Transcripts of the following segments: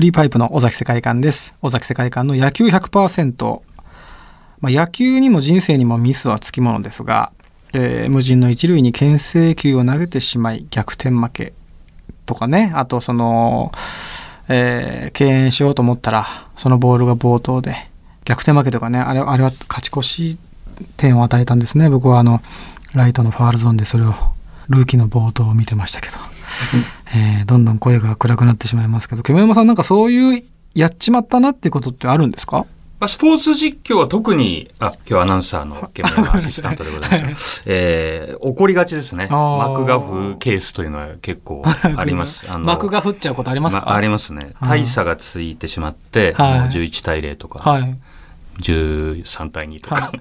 フリーパイプの尾崎世界観です。尾崎世界観の野球100%。まあ、野球にも人生にもミスはつきものですが、えー無人の一塁に牽制球を投げてしまい逆転負けとかね、あとその、えー敬遠しようと思ったら、そのボールが冒頭で逆転負けとかね、あれあれは勝ち越し点を与えたんですね。僕はあの、ライトのファールゾーンでそれを、ルーキーの冒頭を見てましたけど。えーどんどん声が暗くなってしまいますけど、煙山さんなんかそういうやっちまったなっていうことってあるんですか？まあ、スポーツ実況は特に、あ、今日アナウンサーの 現場のアシスタントでございます。えー、怒りがちですね。マクガフケースというのは結構 あります。あの幕が降っちゃうことありますか、まありますね。はい大差がついてしまって、はいもう11対0とか、はい。13対2とか、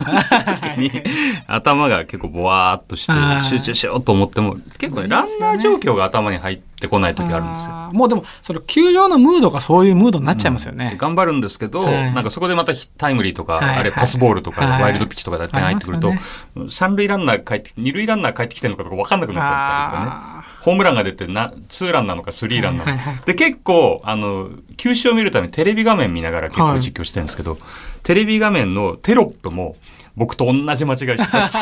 頭が結構ボワーっとしてはい。集中しようと思っても、結構ね、ランナー状況が頭に入ってこない時あるんですよ。もうでも、その球場のムードがそういうムードになっちゃいますよね。で頑張るんですけど、はい。なんかそこでまたヒタイムリーとか、はい。あれパスボールとか、はい。ワイルドピッチとかで点入ってくると、三塁ランナー帰って、二塁ランナー帰ってきてるのかとか分かんなくなっちゃったりとかね。あホームランが出てな、ツーランなのかスリーランなのか。はいはいはいで、結構、あの、球種を見るためにテレビ画面見ながら結構実況してるんですけど、テレビ画面のテロップも僕と同じ間違いしてます。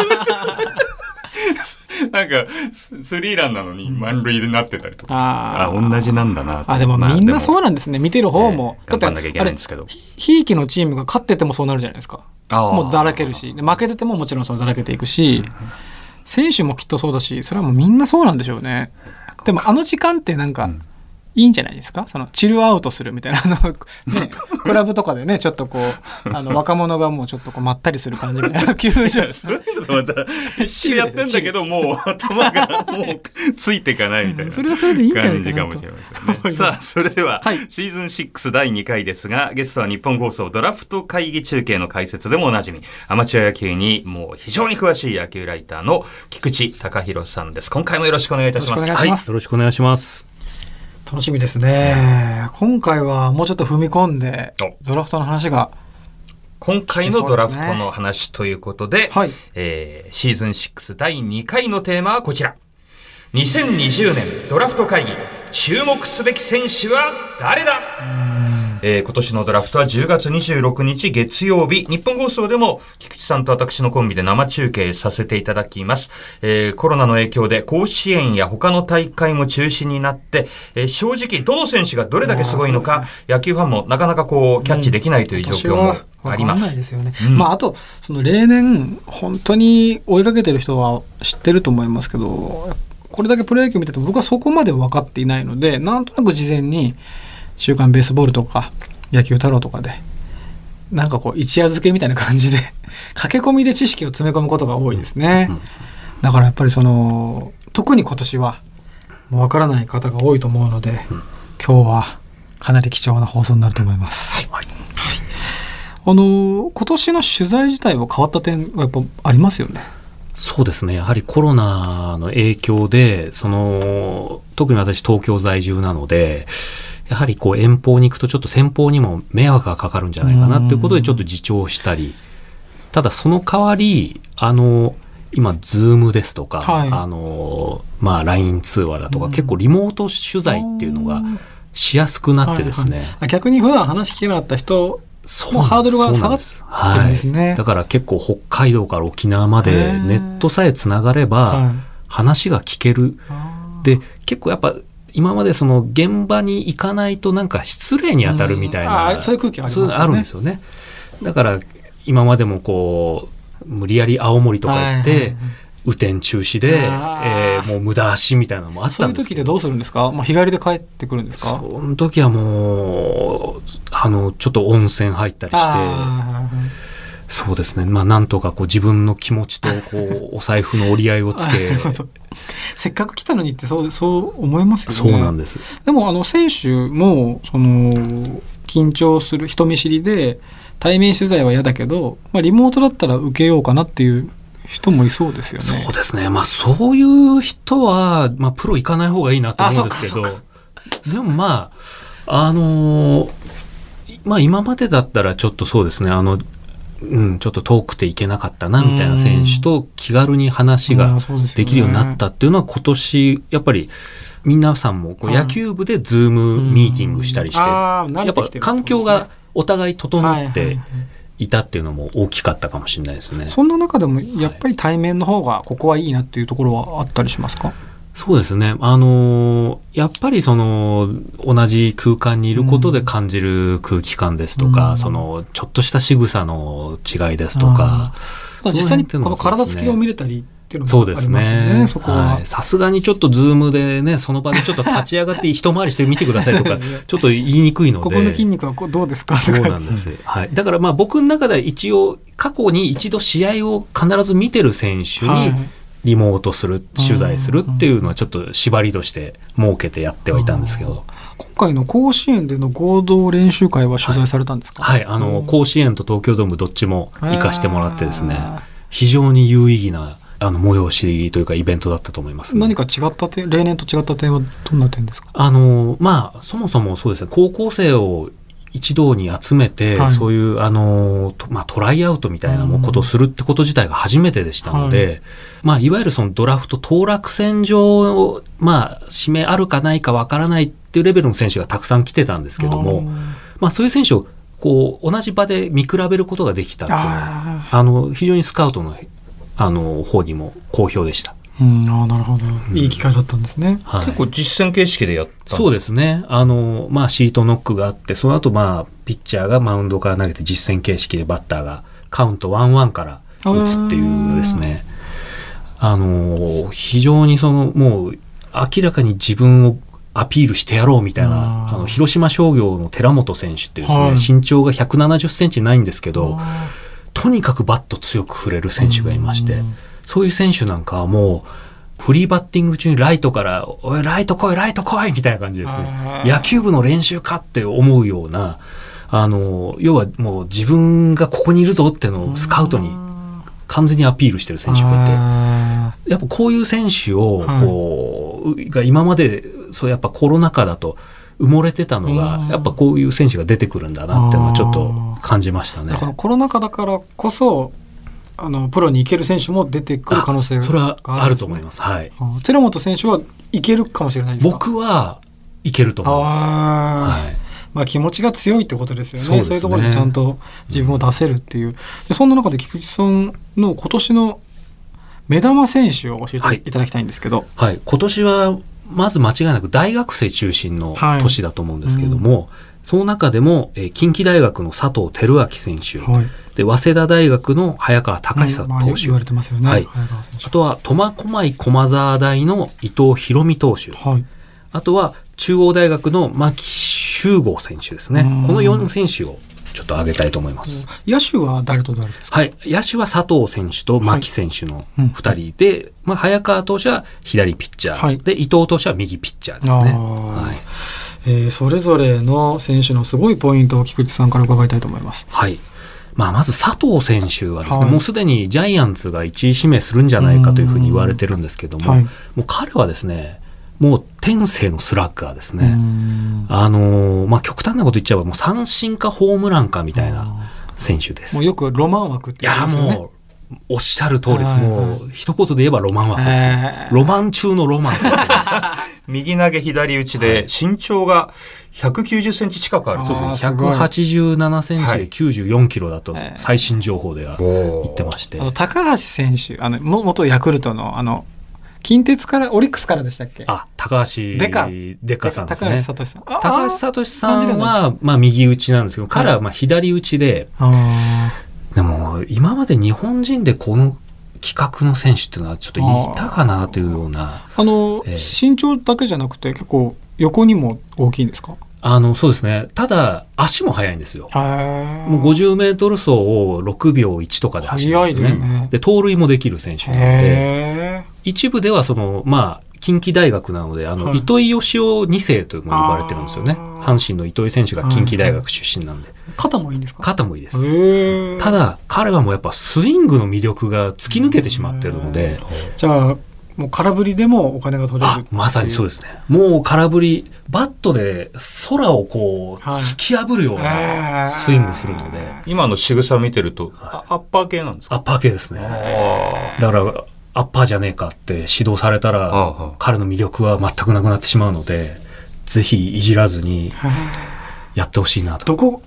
なんか、ススリーランなのに満塁になってたりとか。ああー同じなんだなとあ、でもまあみんなそうなんですね。見てる方も。えーんなきゃいけないんですけどあれひいきのチームが勝っててもそうなるじゃないですか。もうだらけるし。で負けててももちろんそのだらけていくし、選手もきっとそうだし、それはもうみんなそうなんでしょうね。でもあの時間ってなんか、うんいいんじゃないですか？そのチルアウトするみたいな、あの、ね、クラブとかでね、ちょっとこう、あの、若者がもうちょっとこう、まったりする感じみたいな 球場そういうのとまた、必死でやってんだけど、もう頭がもうついていかないみたいな。それはそれでいいんじゃないかなと。感じかもしれませんさあ、それでは、はい。シーズン6第2回ですが、ゲストは日本放送ドラフト会議中継の解説でもおなじみ、アマチュア野球にもう非常に詳しい野球ライターの菊池隆弘さんです。今回もよろしくお願いいたします。よろしくお願い。しますよろしくお願いします。楽しみですね。今回はもうちょっと踏み込んでお、ドラフトの話が、今回のドラフトの話ということで、はい。えーシーズン6第2回のテーマはこちら。2020年ドラフト会議、注目すべき選手は誰だ？えー今年のドラフトは10月26日月曜日、日本放送でも菊池さんと私のコンビで生中継させていただきます。えーコロナの影響で甲子園や他の大会も中止になって、えー正直どの選手がどれだけすごいのか、野球ファンもなかなかこうキャッチできないという状況もありま。わかんないですすよね。うんまあ、あと、その例年、本当に追いかけてる人は知ってると思いますけど、これだけプロ野球見てても僕はそこまで分かっていないので、なんとなく事前に、週刊ベースボールとか、野球太郎とかで、なんかこう、一夜漬けみたいな感じで、駆け込みで知識を詰め込むことが多いですね。だからやっぱりその、特に今年は、もう分からない方が多いと思うので、今日はかなり貴重な放送になると思います。はいあの今年の取材自体は変わった点はやっぱありますよね？そうですね。やはりコロナの影響で、その、特に私東京在住なので、やはりこう遠方に行くとちょっと先方にも迷惑がかかるんじゃないかなっていうことでちょっと自重したり、ただその代わり、あの、今、ズームですとか、はい。あの、まあ、LINE 通話だとか、うん。結構リモート取材っていうのがしやすくなってですね、はいはい。逆に普段話聞けなかった人そうハードルが下がってるなんですすね。はい。だから結構北海道から沖縄まへでー。ネットさえつながればはい。話が聞ける。で、結構やっぱ今までその現場に行かないとなんか失礼に当たるみたいうんそういう空気ありますよね。そうあるんですよね。だから今までもこう、無理やり青森とか行っはいはいてはい、雨天中止で、あー。えーもう無駄足みたいなのもあっそういうたんですけど。時でどうするんですか、まあ、日帰りで帰ってくるんですか？その時はもう、あの、ちょっと温泉入ったりして、あそうですね。まあ、なんとかこう自分の気持ちと、こう、お財布の折り合いをつけ、ど せっかく来たのにってそうそう思いますよね。そうなんです。でもあの選手もその緊張する人見知りで対面取材は嫌だけど、まあ、リモートだったら受けようかなっていう人もいそうですよね。そうですね。まあ、そういう人は、まあ、プロ行かない方がいいなと思うんですけどでもまあ、あのーまあ、今までだったらちょっとそうですね、あの、うん、ちょっと遠くて行けなかったな、みたいな選手と気軽に話うができるようになったっていうのは今年、やっぱり皆さんもこうはい。野球部でズームミーティングしたりして、やっぱ環境がお互い整ってはいはいはいいたっていうのも大きかったかもしれないですね。そんな中でもやっぱり対面の方がここはいいなっていうところはあったりしますか？そうですね。あのーやっぱりその、同じ空間にいることで感じる空気感ですとか、うんその、ちょっとした仕草の違いですとか、実際にこの体つきを見れたりっていうのもありそうでますね。ね。そこは。はいさすがにちょっとズームでね、その場でちょっと立ち上がって 一回りしてみてくださいとか、ちょっと言いにくいので。ここの筋肉はこうどうですかそうなんです。はい。だからまあ僕の中では一応、過去に一度試合を必ず見てる選手にはいリモートする、取材するっていうのはちょっと縛りとして設けてやってはいたんですけど。今回の甲子園での合同練習会は取材されたんですか？はい。あの、甲子園と東京ドームどっちも行かしてもらってですね非常に有意義な、あの、催しというかイベントだったと思います、ね。何か違った点、例年と違った点はどんな点ですか？あの、まあ、そもそもそうですね、高校生を一堂に集めて、はい。そういう、あの、とまあ、トライアウトみたいなもことをするってこと自体が初めてでしたので、まあ、いわゆるそのドラフト当落戦上を、まあ、指名あるかないかわからないっていうレベルの選手がたくさん来てたんですけども、まあ、そういう選手を、こう、同じ場で見比べることができたっていうのは、ああの、非常にスカウトの、あの、方にも好評でした。ーうん、あーなるほど。いい機会だったんですね。はい。結構実践形式でやったんですかそうですね。あの、まあ、シートノックがあって、その後、まあ、ピッチャーがマウンドから投げて実戦形式でバッターがカウント1-1から打つっていうですね。あの、非常にその、もう、明らかに自分をアピールしてやろうみたいな、あの、広島商業の寺本選手っていうですね、はい身長が170センチないんですけど、あとにかくバット強く振れる選手がいましてうん、そういう選手なんかはもう、フリーバッティング中にライトから、おい、ライト来い、ライト来いみたいな感じですね。ー野球部の練習かって思うような、あの、要はもう自分がここにいるぞっていうのをスカウトに完全にアピールしてる選手がいて、あやっぱこういう選手を、はい。こう、が今まで、そうやっぱコロナ禍だと埋もれてたのがうん、やっぱこういう選手が出てくるんだなっていうのはちょっと感じましたね。ーだ。からコロナ禍だからこそ、あの、プロに行ける選手も出てくる可能性がそれはあると思い。ます。はい。寺本選手はいけるかもしれないですか？僕はいけると思います。はい。まあ、気持ちが強いってことですよね。そういうところでちゃんと自分を出せるっていう、でそんな中で菊池さんの今年の目玉選手を教えはい。ていただきたいんですけど、はい、今年はまず間違いなく大学生中心のはい。年だと思うんですけども、その中でも、えー近畿大学の佐藤輝明選手、はいで早稲田大学の早川隆久まあ投手、言われてますよね、あとは苫小牧駒沢大の伊藤博美投手、はいあとは中央大学の牧秀吾選手ですねうん。この4選手をちょっと挙げたいと思います。野手は誰と誰ですか？はい。野手は佐藤選手と牧選手のうん2人で、まあ、早川投手は左ピッチャー、はいで、伊藤投手は右ピッチャーですね。はい。えーそれぞれの選手のすごいポイントを菊池さんから伺いたいと思います。はい。まあ、まず佐藤選手はですね、はいもうすでにジャイアンツが1位指名するんじゃないかというふうに言われてるんですけども、はいもう彼はですね、もう天性のスラッガーですね。んあのーまあ、極端なこと言っちゃえば、もう三振かホームランかみたいな選手です。もうよくロマン枠っていや、言いますよね。もう、おっしゃる通りです。もう、一言で言えばロマン枠ですね。えー。ロマン中のロマン。右投げ左打ちで身長が190センチ近くある。んですよあーすごい。187センチではい。94キロだとえー。最新情報では言言ってまして。高橋選手、あのも元ヤクルトのあの近鉄からオリックスからでしたっけ？あ、高橋デカ。デカさんです高橋ね。聡さん。あ高橋聡さんは、まあ右打ちなんですけど、彼はまあ左打ちで、あでも今まで日本人でこの規格の選手っていうのはちょっといたかなというような、ーあの、ええ身長だけじゃなくて結構横にも大きいんですか？あの、そうですね。ただ、足も速いんですよ。ももう50メートル走を6秒1とかで走るんですね。ですね。で、盗塁もできる選手なので、へ一部ではその、まあ、近畿大学なので、あの、はい糸井義雄2世とも呼ばれてるんですよね。阪神の糸井選手が近畿大学出身なんで。ー肩もいいんですか？肩もいいです。ただ、彼はもうやっぱスイングの魅力が突き抜けてしまってるので、じゃあもう空振りでもお金が取れるあ、まさにそうですね。もう空振り、バットで空をこう、はい突き破るようなスイングするので、今の仕草見てると、あアッパー系なんですか？アッパー系ですね。あだから、アッパーじゃねえかって指導されたら、彼の魅力は全くなくなってしまうので、ぜひいじらずにやってほしいなと。どこ、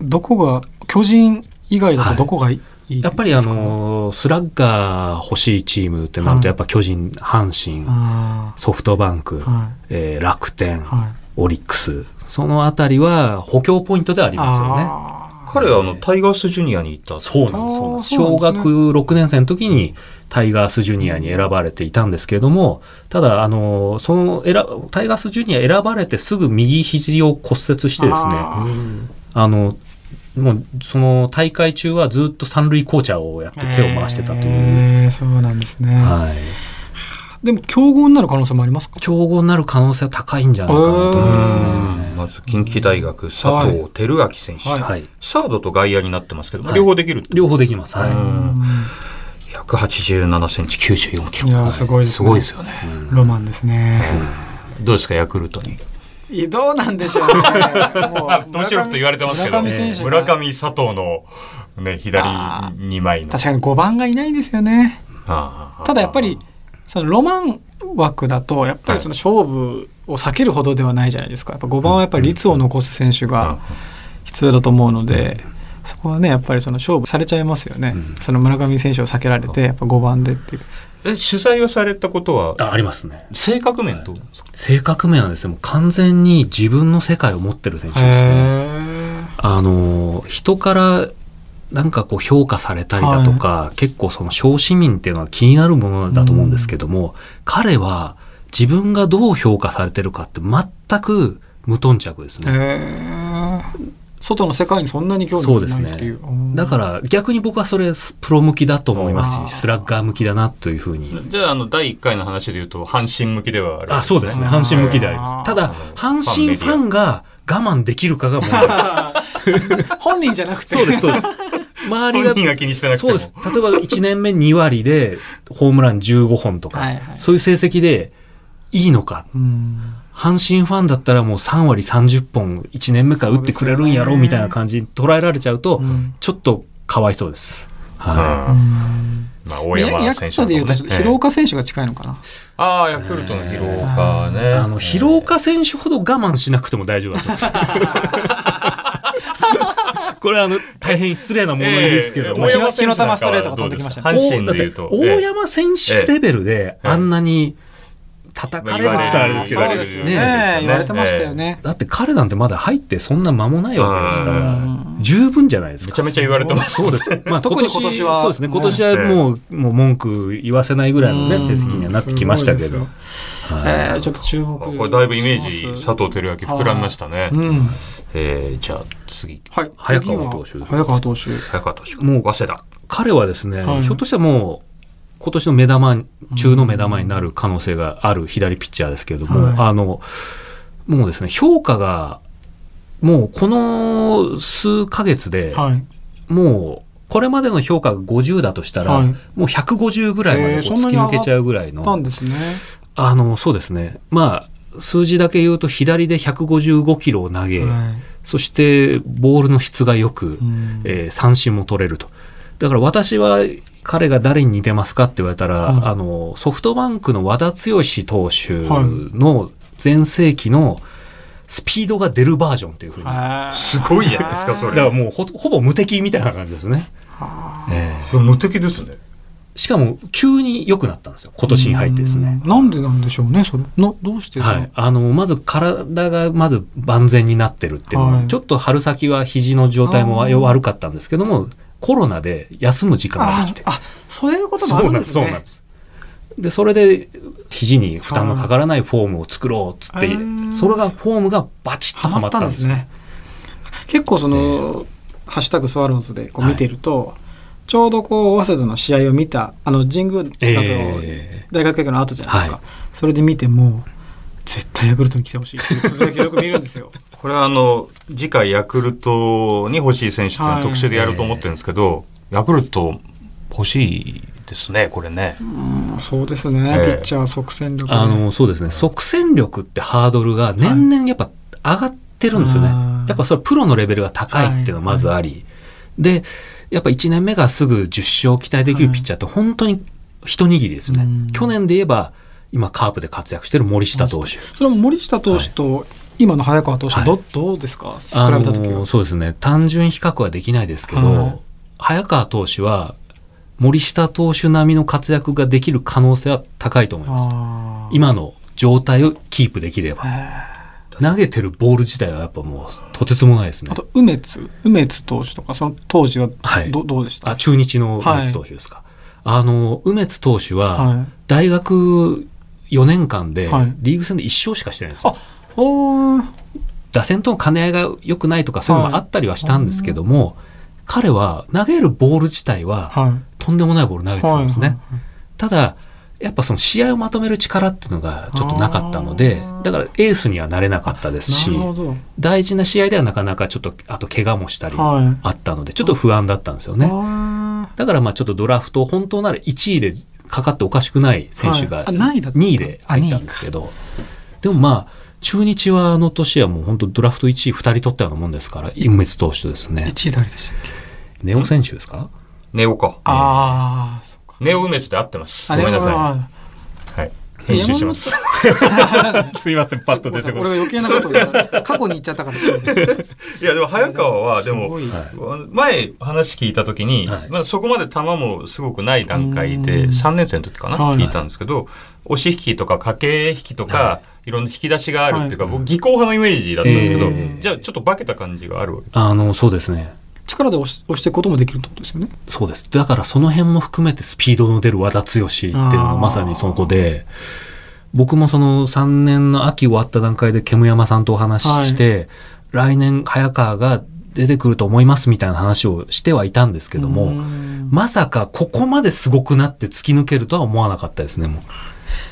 どこが、巨人以外だとどこがいい、やっぱりあの、スラッガー欲しいチームってなると、やっぱ巨人、阪神、あソフトバンク、はえー楽天、はいオリックス、そのあたりは補強ポイントでありい。ますよね。あ彼はあの、タイガースジュニアに行った。そうなんです、そうなんです。あーそう小学なんですね6年生の時にタイガースジュニアに選ばれていたんですけれども、ただ、あの、その選、タイガースジュニア選ばれてすぐ右肘を骨折してですね、ああの、もう、その大会中はずっと三塁コーチャーをやって手を回してたという。えーそうなんですね。はい。でも、競合になる可能性もありますか？競合になる可能性は高いんじゃないかなと思いますね。まず、近畿大学、佐藤輝明選手。はいはい。サードと外野になってますけども、はい両方できる両方できます。はい。うん187センチ、94キロ。いやーすごいですねすごいですよね。ロマンですね。どうですか、ヤクルトに？いどうなんでしょうね。もう どうしようと言われてますけど、村上佐藤の、ね、左2枚の。確かに5番がいないんですよね。ああただやっぱり、そのロマン枠だと、やっぱりその勝負を避けるほどではないじゃないですか。やっぱ5番はやっぱり率を残す選手が必要だと思うので、そこはね、やっぱりその勝負されちゃいますよね。うんその村上選手を避けられて、やっぱ5番でっていう。え取材をされたことは、あありますね。性格面どうですか、性格面はですね、もう完全に自分の世界を持ってる選手ですね。へあの、人からなんかこう評価されたりだとか、結構その小市民っていうのは気になるものだと思うんですけども、彼は自分がどう評価されてるかって全く無頓着ですーね。外の世界にそんなに興味がないっていう。だから逆に僕はそれプロ向きだと思いますし、スラッガー向きだなというふうに。じゃあ、あの、第1回の話で言うと、阪神向きではあるあ、そうですね。阪神向きであります。ただ、阪神ファンが我慢できるかが問題です。本人じゃなくて。そうです、そうです。周りが本人が気にしてなくても。そうです。例えば1年目2割でホームラン15本とか、はいはいそういう成績でいいのか。うん阪神ファンだったらもう3割30本1年目から打ってくれるんやろみたいな感じに捉えられちゃうと、うんちょっとかわいそうです。はうんまあ、大山ヤク選手ルトでいうと、ね広岡選手が近いのかな。ああ、ヤクルトの広岡ね。い。あの、広岡選手ほど我慢しなくても大丈夫だと思います。これはあの、大変失礼な物言いですけども、ええ大山選手なんかは火の玉ストレートが飛んできましたね阪神でいうと。大大山選手レベルであんなに叩かれるって言ったらあれですけど、そうですよねね言われてましたよね。だって彼なんてまだ入ってそんな間もないわけですからうん、十分じゃないですか。めちゃめちゃ言われてます。そうです。まあ、特に今年はそうですね。今年はもう、もう文句言わせないぐらいのね、うん成績にはなってきましたけど。はいえーちょっと注目。これだいぶイメージ、佐藤輝明膨らみましたね。うん。えーじゃあ次、はい。早川投手早川投手。早川投手。もう早稲田。彼はですね、はいひょっとしたらもう、今年の目玉、中の目玉になる可能性がある左ピッチャーですけれども、はいあの、もうですね、評価が、もうこの数ヶ月で、はい。もう、これまでの評価が50だとしたら、はいもう150ぐらいまで突き抜けちゃうぐらいの、たんですね。あの、そうですね。まあ、数字だけ言うと、左で155キロを投げ、はいそして、ボールの質が良く、うんえー三振も取れると。だから私は、彼が誰に似てますかって言われたら、はいあの、ソフトバンクの和田剛投手の前世紀のスピードが出るバージョンっていうふうに。すごいじゃないですか、それ。らもうほほぼ無敵みたいな感じですね。えー無敵ですね。しかも、急に良くなったんですよ。今年に入ってですね。うんなんでなんでしょうね、それ。などうしてはい、あのまず体がまず万全になってるっていうのは、はいちょっと春先は肘の状態も悪かったんですけどもコロナで休む時間ができて。ああ、そういうこともあそうなんでするんですね。そうなんです。でそれで肘に負担のかからないフォームを作ろうっつってそれがフォームがバチッとはまったたんですすね。結構その、ハッシュタグスワローズでこうはい見てると、ちょうどこう、早稲田の試合を見た、あの、神宮だと、え。大学野球の後じゃないですか。はい。それで見ても、絶対ヤクルトに来てほしいっていうつぶやきをよく見るんですよ。これはあの、次回ヤクルトに欲しい選手っていうのははい。特集でやると思ってるんですけど、ヤクルト欲しいですね、これね。うんそうですね、ええ。ピッチャー即戦力であのそうですね。即戦力ってハードルが年々やっぱ上がってるんですよね、あーやっぱそれプロのレベルが高いっていうのがまずあり、でやっぱ1年目がすぐ10勝期待できるピッチャーって本当に一握りですね。うん。去年で言えば、今カープで活躍してる森下投手。それも森下投手と今の早川投手はど,、どうですか？比べあた時は、のそうですね。単純比較はできないですけど、はい早川投手は森下投手並みの活躍ができる可能性は高いと思います。今の状態をキープできれば。へ投げてるボール自体はやっぱもうとてつもないですねーあ。と梅津梅津投手とかその当時はど,、はいどうでした？あ、中日の梅津投手ですか。あの、梅津投手ははい大学4年間ではいリーグ戦で1勝しかしてないんですよ。あおー打線との兼ね合いが良くないとかそういうのがあったりはしたんですけども、彼は投げるボール自体ははい。とんでもないボール投げてたんですね。はいただ、やっぱその試合をまとめる力っていうのがちょっとなかったのでだからエースにはなれなかったですし大事な試合ではなかなかちょっと、あと怪我もしたりはい。あったので、ちょっと不安だったんですよね。あだからまあちょっとドラフト、本当なら1位でかかっておかしくない選手がはい。あ何位だった2位で入ったんですけど、でもまあ、中日はあの年はもう本当ドラフト1位2人取ったようなもんですから、隠滅投手とですーね。1位誰でしたっけ？ネオ選手ですか？ネオか。ああそっかネオ梅津で合ってます。あごめんなさい。編集します。すいません、パッと俺が余計なことを言った。過去に言っちゃったから。いや、でも早川は、でも前話聞いた時に、はい。まあ、そこまで球もすごくない段階うでん。3年生の時かな、はい。聞いたんですけど押し引きとか駆け引きとか、、はい。ろんな引き出しがあるっていうか、はい。僕技巧派のイメージだったんですけど、えーじゃあちょっと化けた感じがあるわけですあの、そうですね。力で押し押していくこともできるってことですよねそうです。だからその辺も含めてスピードの出る和田剛っていうのがまさにそこで、僕もその3年の秋終わった段階で煙山さんとお話しして、来年早川が出てくると思いますみたいな話をしてはいたんですけどうも、んまさかここまですごくなって突き抜けるとは思わなかったですね、もう。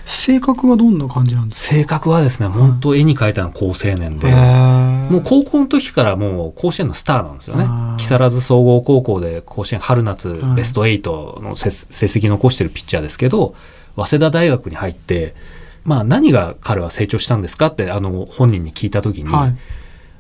性格はどんな感じなんです性格はですね、本当絵に描いたのは好青年で、かももう高校の時からもう甲子園のスターなんですよね。木更津総合高校で甲子園春夏はい。ベスト8の成成績残してるピッチャーですけど、早稲田大学に入って、まあ何が彼は成長したんですかってあの本人に聞いた時に、はい。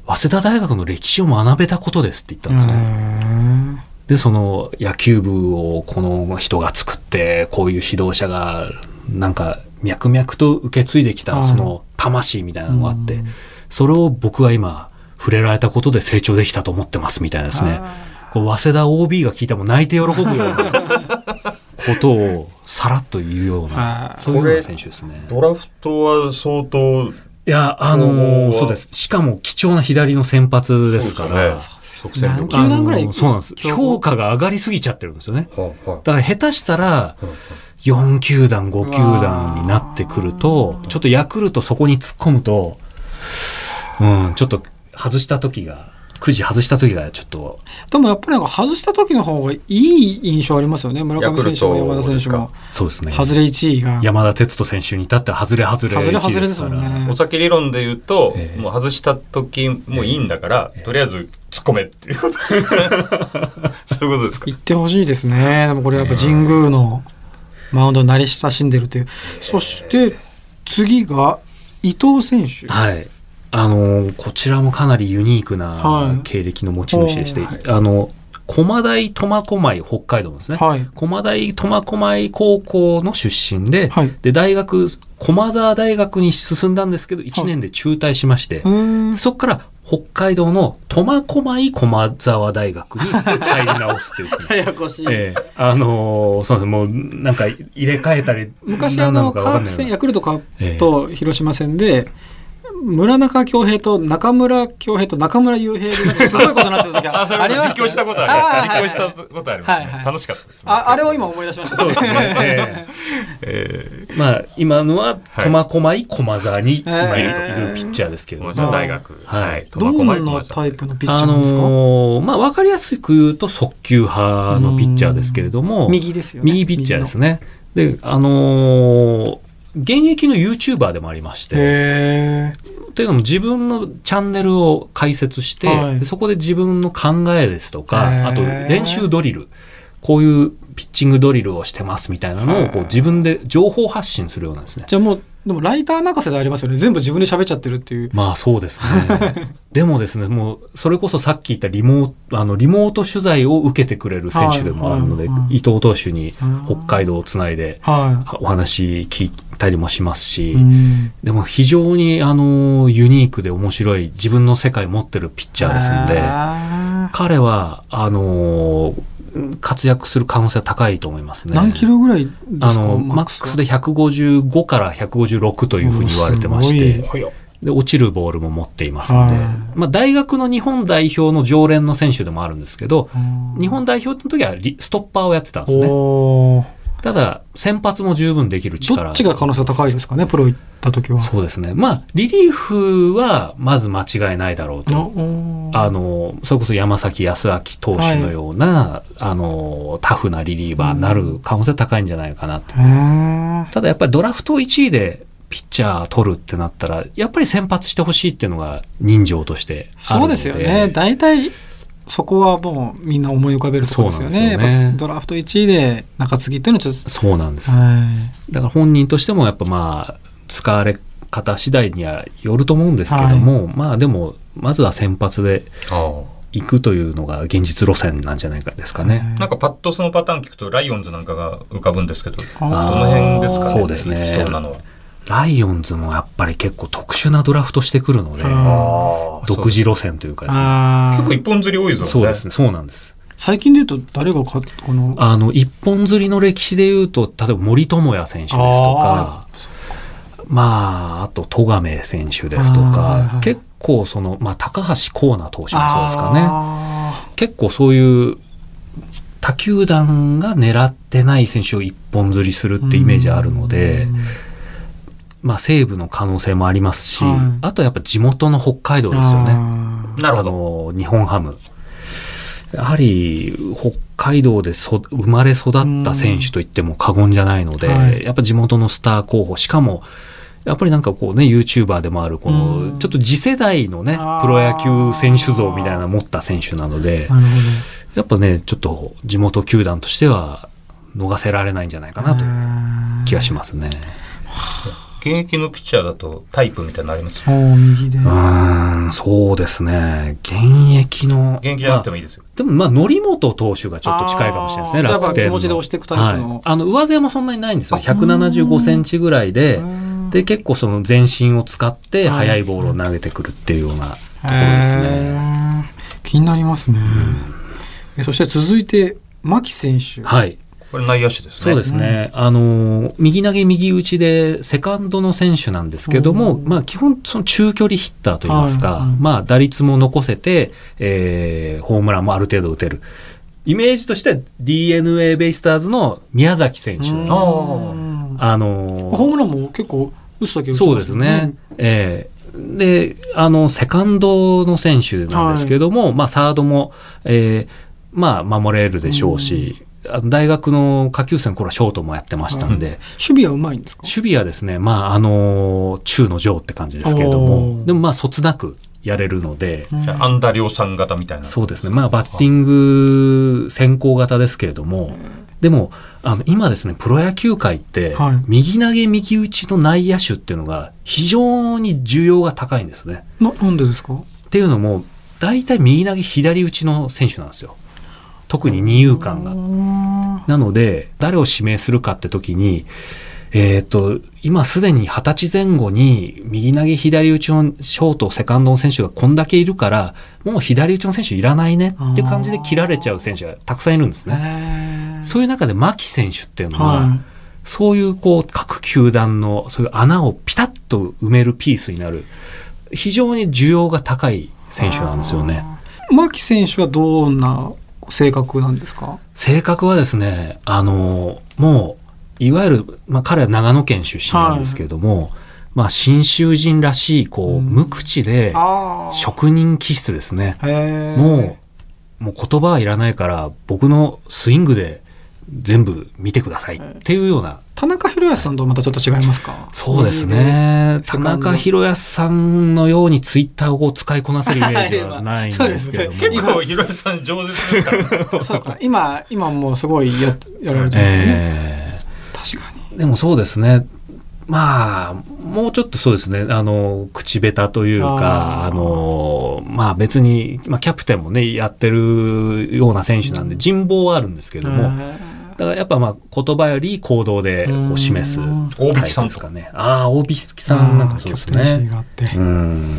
早稲田大学の歴史を学べたことですって言ったんですね。へで、その野球部をこの人が作って、こういう指導者がなんか脈々と受け継いできたはいその魂みたいなのがあってうん、それを僕は今触れられたことで成長できたと思ってますみたいなですね。こう早稲田 OB が聞いても泣いて喜ぶような ことをさらっと言うようなは、いそういうような選手ですね。ドラフトは相当いや、あのこうそうです。しかも貴重な左の先発ですから、即戦力何球団ぐらいあのそうなんです。評価が上がりすぎちゃってるんですよね。はあはあだから下手したら、4球団、5球団になってくると、ちょっとヤクルトそこに突っ込むと、うん、ちょっと外した時が、くじ外した時がちょっと、でもやっぱりなんか外した時の方がいい印象ありますよね。村上選手も山田選手も。そうですね。外れ1位が。山田哲人選手に至っては外れ外れ外れ1位外れですから。ねお酒理論で言うと、ええ。もう外した時もういいんだから、とりあえず突っ込めっていうことですか？そういうことですか？行ってほしいですね。でもこれやっぱ神宮のマウンドに慣れ親しんでるという。そして次が伊藤選手。はい。あの、こちらもかなりユニークはない。経歴の持ち主でして、はい。あの、駒大苫小牧北海道ですね。はい。駒大苫小牧高校の出身で、はい。で、大学、駒沢大学に進んだんですけど、1年で中退しまして、うーん。そこから北海道の苫小牧駒沢大学に入り直すっていうね。ややこしい。ええ。あのーそうです。ね、もうなんか入れ替えたり、昔あのカープ戦ヤクルトカーええ。プと広島戦で村中恭平と中村恭平と中村悠平ですごいことになってた時 あ、それありました実況したことああーる。実況したことありますね。はいはい。楽しかったですね。ああれを今思い出しました。そうですね。えええまあ、今のははい。苫小牧駒沢に今いるとええいうピッチャーですけー、ども。駒澤大学。はい。どんなタイプのピッチャーなんですか、あのーまあ、わかりやすく言うと速球派のピッチャーですけれども、右ですよね。右ピッチャーですね。で、あのー現役の YouTuber でもありまして、へというのも自分のチャンネルを開設して、はい。でそこで自分の考えですとへか、ー。あと練習ドリル、こういうピッチングドリルをしてますみたいなのをこう自分で情報発信するようなんですね。じゃあもう、でもライター任せでありますよね。全部自分で喋っちゃってるっていう。まあそうですね。でもですね、もうそれこそさっき言ったリモート、あのリモート取材を受けてくれる選手でもあるので、はいはいはい伊藤投手に北海道をつないではお話聞いたりもしますし、い。うんでも非常にあのユニークで面白い自分の世界を持ってるピッチャーですんで、あ彼はあの活躍する可能性は高いと思いますね。ー何キロぐらいですか？あのマックスで155から156というふうに言われてましうんて。で落ちるボールも持っていますので、はいまあ、大学の日本代表の常連の選手でもあるんですけど、うん日本代表の時はリストッパーをやってたんですね。ただ、先発も十分できる力。どっちが可能性高いですかね、プロ行った時は。そうですね。まあ、リリーフはまず間違いないだろうと。あの、それこそ山崎康明投手のような、あの、タフなリリーバーになる可能性高いんじゃないかなと。ただやっぱりドラフト1位でピッチャー取るってなったら、やっぱり先発してほしいっていうのが人情としてあるので。そうですよね。大体、そこはもうみんな思い浮かべるところですよね。そうなんですよねやっぱドラフト1位で中継ぎっていうのはちょっと、そうなんです。はだから本人としてもやっぱまあ、使われ方次第にはよると思うんですけども、まあでも、まずは先発であ行くというのが現実路線なんじゃないかですかい。ね。あ。なんかパッとそのパターン聞くと、ライオンズなんかが浮かぶんですけど、どの辺ですかね。そうですねそうなのは。ライオンズもやっぱり結構特殊なドラフトしてくるので、独自路線というかですね、結構一本釣り多いですよね。そうですね、そうなんです。最近で言うと誰がか、この、あの、一本釣りの歴史で言うと、例えば森友哉選手ですとか、まあ、あと、戸亀選手ですとかは、い結構その、まあ、高橋光成投手もそうですかね。あ結構そういう、他球団が狙ってない選手を一本釣りするーってイメージあるのでうん、まあ、西武の可能性もありますし、はい。あとやっぱ地元の北海道ですよね。なるほど。日本ハム。やはり北海道でそ生まれ育った選手と言っても過言じゃないので、うん。はい。やっぱ地元のスター候補、しかも、やっぱりなんかこうね、YouTuber でもある、こうんの、ちょっと次世代のねプロ野球選手像みたいなの持った選手なので、やっぱね、ちょっと地元球団としては逃せられないんじゃないかなという気がしますね。現役のピッチャーだとタイプみたいなのあります？うーん、そうですね。現役の。現役じゃなくてもいいですよ。でもまあ、則本投手がちょっと近いかもしれないですね、楽天の。気持ちで押していくタイプのはい。あの、上背もそんなにないんですよ。あ175センチぐらいで、うんで、結構その全身を使ってはい速いボールを投げてくるっていうようなところですね。へー気になりますね。えそして続いて、牧選手。はい。これ内野手ですね。そうですね。あの、右投げ右打ちで、セカンドの選手なんですけども、うんまあ、基本、その中距離ヒッターといいますか、はいうんまあ、打率も残せて、えーホームランもある程度打てる。イメージとして DNA ベイスターズの宮崎選手。うんああのホームランも結構打つだけ打ちそうですすね。ええで、あの、セカンドの選手なんですけども、まあ、サードも、えーまあ、守れるでしょうし、あの大学の下級生の頃はショートもやってましたんで、守備はうまいんですか？守備はですね、まあ、あの、中の上って感じですけれどおも、ー。でもまあ、そつなくやれるので、じゃあ、安田亮さん型みたいな。そうですね。まあ、バッティング先行型ですけれども、でも、あの、今ですね、プロ野球界ってはい、右投げ右打ちの内野手っていうのが非常に需要が高いんですね。ななんでですか？っていうのも、大体右投げ左打ちの選手なんですよ。特に二遊間が。が。なので、誰を指名するかって時に、えっ、と、今すでに二十歳前後に右投げ左打ちのショート、セカンドの選手がこんだけいるから、もう左打ちの選手いらないねって感じで切られちゃう選手がたくさんいるんですね。ねそういう中で牧選手っていうのは、はそういうこう各球団のそういう穴をピタッと埋めるピースになる、非常に需要が高い選手なんですよね。い。牧選手はどんな性格なんですか？性格はですね、あの、もう、いわゆる、まあ彼は長野県出身なんですけれども、まあ新州人らしい、こう、うん。無口で、あ職人気質ですね。もう、もう言葉はいらないから、僕のスイングで全部見てくださいっていうような。田中宏康さんとまたちょっと違いますか？そうですね。田中宏康さんのようにツイッターを使いこなせるイメージはないんですけどね。結構、ひろやさん上手ですから。そうか。今今もうすごいややられてますよね、え確かに。ーでもそうですね。まあ、もうちょっとそうですね、あの、口下手というか、あの、まあ別に、まあキャプテンもね、やってるような選手なんで、人望はあるんですけども、だからやっぱまあ言葉より行動でこう示すうん大引さんですかね。ああ、大引さんなんかもそうですね。があって、うん。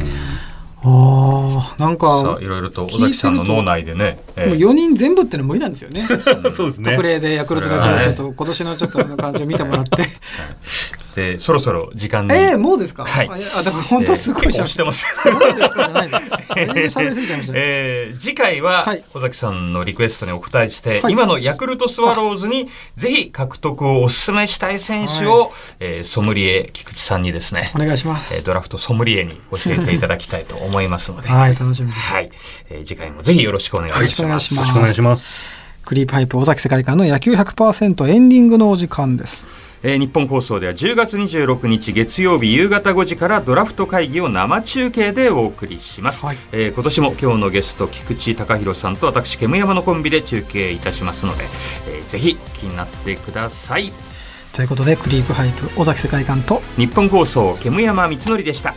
ああなんさかあ、いろいろと尾崎さんの脳内でね。えもうー4人全部ってのは無理なんですよね そうですね特。例でヤクルトだけちょっと今年のちょっとあの感じを見てもらって で、そろそろ時間に。えー、もうですか？はい。あいやあでも本当すごいしてます。そうですか？じゃないの全然喋りすぎちゃいました。ねえー次回ははい。尾崎さんのリクエストにお答えして、はい。今のヤクルトスワローズにぜひ獲得をお勧めしたい選手を、えーソムリエ菊池さんにですねお、願いしまえーすドラフトソムリエに教えていただきたいと思いますので、はい楽しみです。はい。えー次回もぜひよろしくお願いします。よろしくお願いします。よろしくお願いします。クリープハイプ尾崎世界観の野球100%エンディングのお時間ですえー日本放送では10月26日月曜日夕方5時からドラフト会議を生中継でお送りします、はい。えー今年も今日のゲスト菊池隆弘さんと私煙山のコンビで中継いたしますので、えーぜひお気になってください。ということでクリープハイプ尾崎世界観と日本放送煙山光則でした